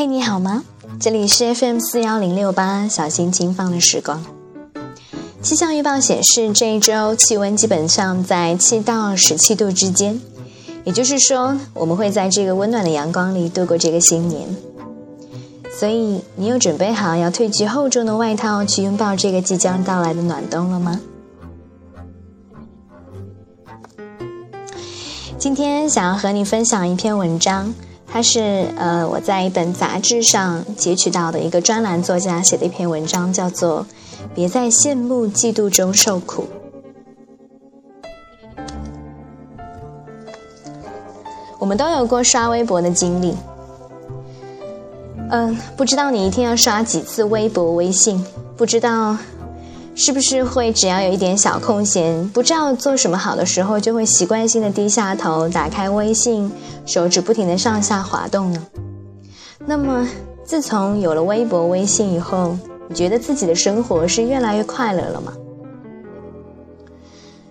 嘿，你好吗？这里是 FM 四幺零六八，小心轻放的时光。气象预报显示，这一周气温基本上在七到十七度之间，也就是说，我们会在这个温暖的阳光里度过这个新年。所以，你有准备好要褪去厚重的外套，去拥抱这个即将到来的暖冬了吗？今天想要和你分享一篇文章。它是呃，我在一本杂志上截取到的一个专栏作家写的一篇文章，叫做《别在羡慕嫉妒中受苦》。我们都有过刷微博的经历，嗯，不知道你一天要刷几次微博、微信，不知道。是不是会只要有一点小空闲，不知道做什么好的时候，就会习惯性的低下头，打开微信，手指不停的上下滑动呢？那么，自从有了微博、微信以后，你觉得自己的生活是越来越快乐了吗？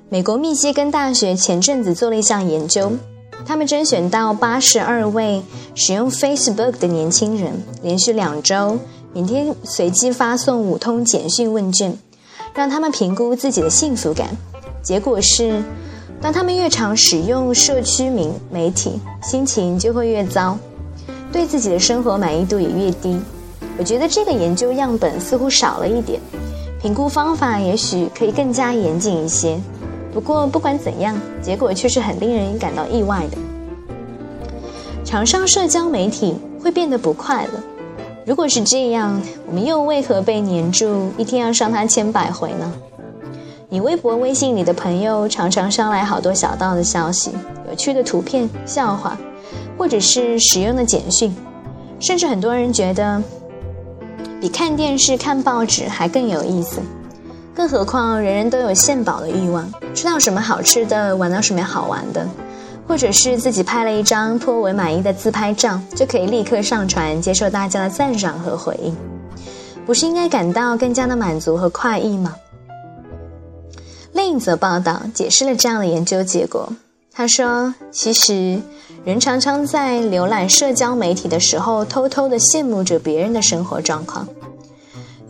美国密歇根大学前阵子做了一项研究，他们甄选到八十二位使用 Facebook 的年轻人，连续两周每天随机发送五通简讯问卷。让他们评估自己的幸福感，结果是，当他们越常使用社区媒媒体，心情就会越糟，对自己的生活满意度也越低。我觉得这个研究样本似乎少了一点，评估方法也许可以更加严谨一些。不过不管怎样，结果却是很令人感到意外的。常上社交媒体会变得不快乐。如果是这样，我们又为何被黏住，一天要上它千百回呢？你微博、微信里的朋友常常捎来好多小道的消息、有趣的图片、笑话，或者是实用的简讯，甚至很多人觉得比看电视、看报纸还更有意思。更何况，人人都有献宝的欲望，吃到什么好吃的，玩到什么好玩的。或者是自己拍了一张颇为满意的自拍照，就可以立刻上传，接受大家的赞赏和回应，不是应该感到更加的满足和快意吗？另一则报道解释了这样的研究结果。他说，其实人常常在浏览社交媒体的时候，偷偷的羡慕着别人的生活状况，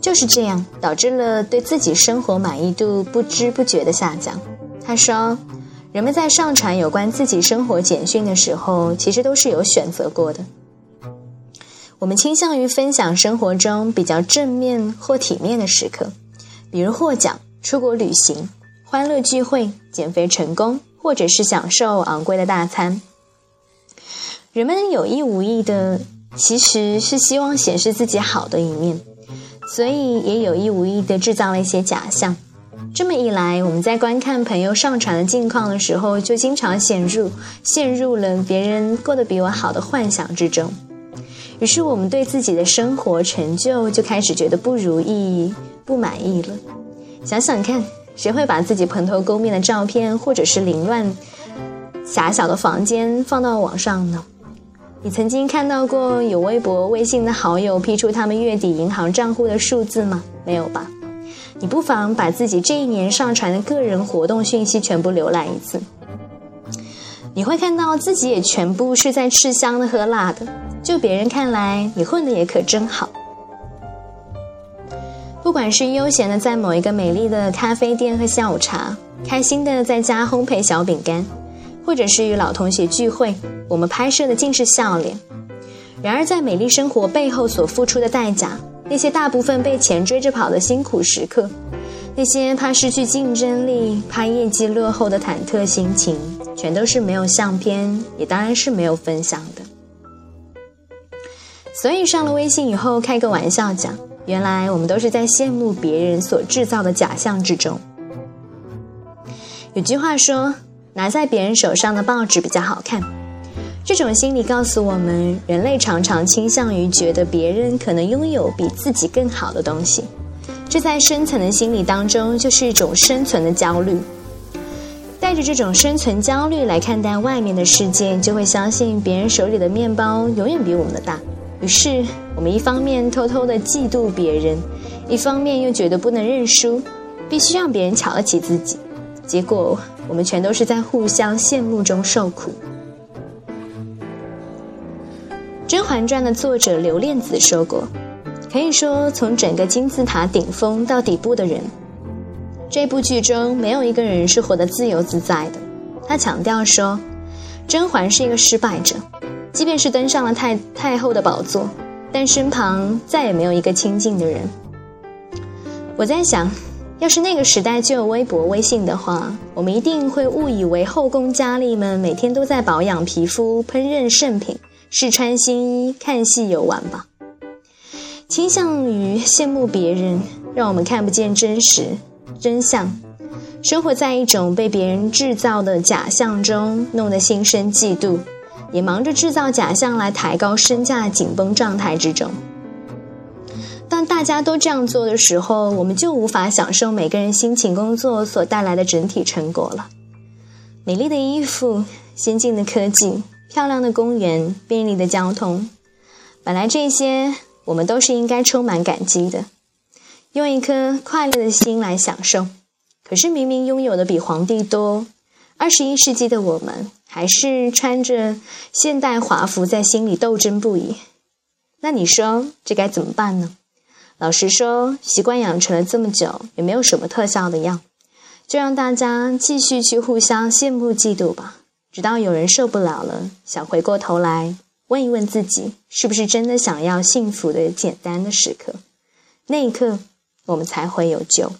就是这样导致了对自己生活满意度不知不觉的下降。他说。人们在上传有关自己生活简讯的时候，其实都是有选择过的。我们倾向于分享生活中比较正面或体面的时刻，比如获奖、出国旅行、欢乐聚会、减肥成功，或者是享受昂贵的大餐。人们有意无意的其实是希望显示自己好的一面，所以也有意无意的制造了一些假象。这么一来，我们在观看朋友上传的近况的时候，就经常陷入陷入了别人过得比我好的幻想之中。于是，我们对自己的生活成就就开始觉得不如意、不满意了。想想看，谁会把自己蓬头垢面的照片，或者是凌乱狭小的房间放到网上呢？你曾经看到过有微博、微信的好友 P 出他们月底银行账户的数字吗？没有吧？你不妨把自己这一年上传的个人活动讯息全部浏览一次，你会看到自己也全部是在吃香的喝辣的。就别人看来，你混的也可真好。不管是悠闲的在某一个美丽的咖啡店喝下午茶，开心的在家烘焙小饼干，或者是与老同学聚会，我们拍摄的尽是笑脸。然而，在美丽生活背后所付出的代价。那些大部分被钱追着跑的辛苦时刻，那些怕失去竞争力、怕业绩落后的忐忑心情，全都是没有相片，也当然是没有分享的。所以上了微信以后，开个玩笑讲，原来我们都是在羡慕别人所制造的假象之中。有句话说，拿在别人手上的报纸比较好看。这种心理告诉我们，人类常常倾向于觉得别人可能拥有比自己更好的东西，这在深层的心理当中就是一种生存的焦虑。带着这种生存焦虑来看待外面的世界，就会相信别人手里的面包永远比我们的大。于是，我们一方面偷偷的嫉妒别人，一方面又觉得不能认输，必须让别人瞧得起自己。结果，我们全都是在互相羡慕中受苦。甄嬛传》的作者刘恋子说过：“可以说，从整个金字塔顶峰到底部的人，这部剧中没有一个人是活得自由自在的。”他强调说：“甄嬛是一个失败者，即便是登上了太太后的宝座，但身旁再也没有一个亲近的人。”我在想。要是那个时代就有微博、微信的话，我们一定会误以为后宫佳丽们每天都在保养皮肤、烹饪圣品、试穿新衣、看戏游玩吧。倾向于羡慕别人，让我们看不见真实真相，生活在一种被别人制造的假象中，弄得心生嫉妒，也忙着制造假象来抬高身价的紧绷状态之中。当大家都这样做的时候，我们就无法享受每个人辛勤工作所带来的整体成果了。美丽的衣服、先进的科技、漂亮的公园、便利的交通，本来这些我们都是应该充满感激的，用一颗快乐的心来享受。可是明明拥有的比皇帝多，二十一世纪的我们还是穿着现代华服，在心里斗争不已。那你说这该怎么办呢？老实说，习惯养成了这么久，也没有什么特效的药，就让大家继续去互相羡慕嫉妒吧，直到有人受不了了，想回过头来问一问自己，是不是真的想要幸福的简单的时刻，那一刻，我们才会有救。